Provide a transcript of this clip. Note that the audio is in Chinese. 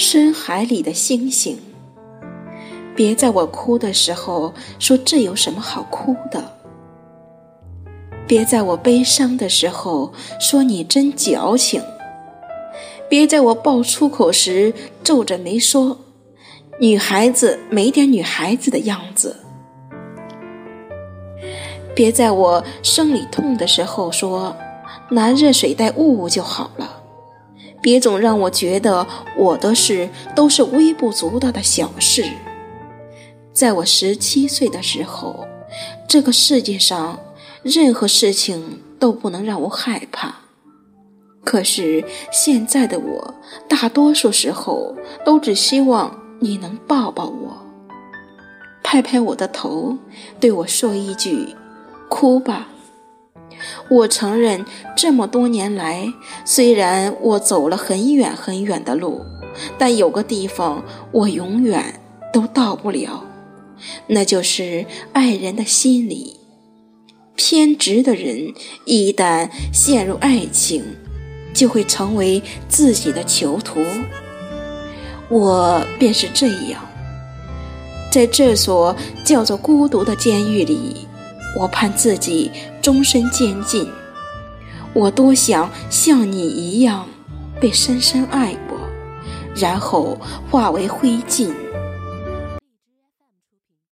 深海里的星星。别在我哭的时候说这有什么好哭的。别在我悲伤的时候说你真矫情。别在我爆粗口时皱着眉说，女孩子没点女孩子的样子。别在我生理痛的时候说，拿热水袋捂捂就好了。别总让我觉得我的事都是微不足道的小事。在我十七岁的时候，这个世界上任何事情都不能让我害怕。可是现在的我，大多数时候都只希望你能抱抱我，拍拍我的头，对我说一句：“哭吧。”我承认，这么多年来，虽然我走了很远很远的路，但有个地方我永远都到不了，那就是爱人的心里。偏执的人一旦陷入爱情，就会成为自己的囚徒，我便是这样，在这所叫做孤独的监狱里，我盼自己终身监禁。我多想像你一样被深深爱过，然后化为灰烬。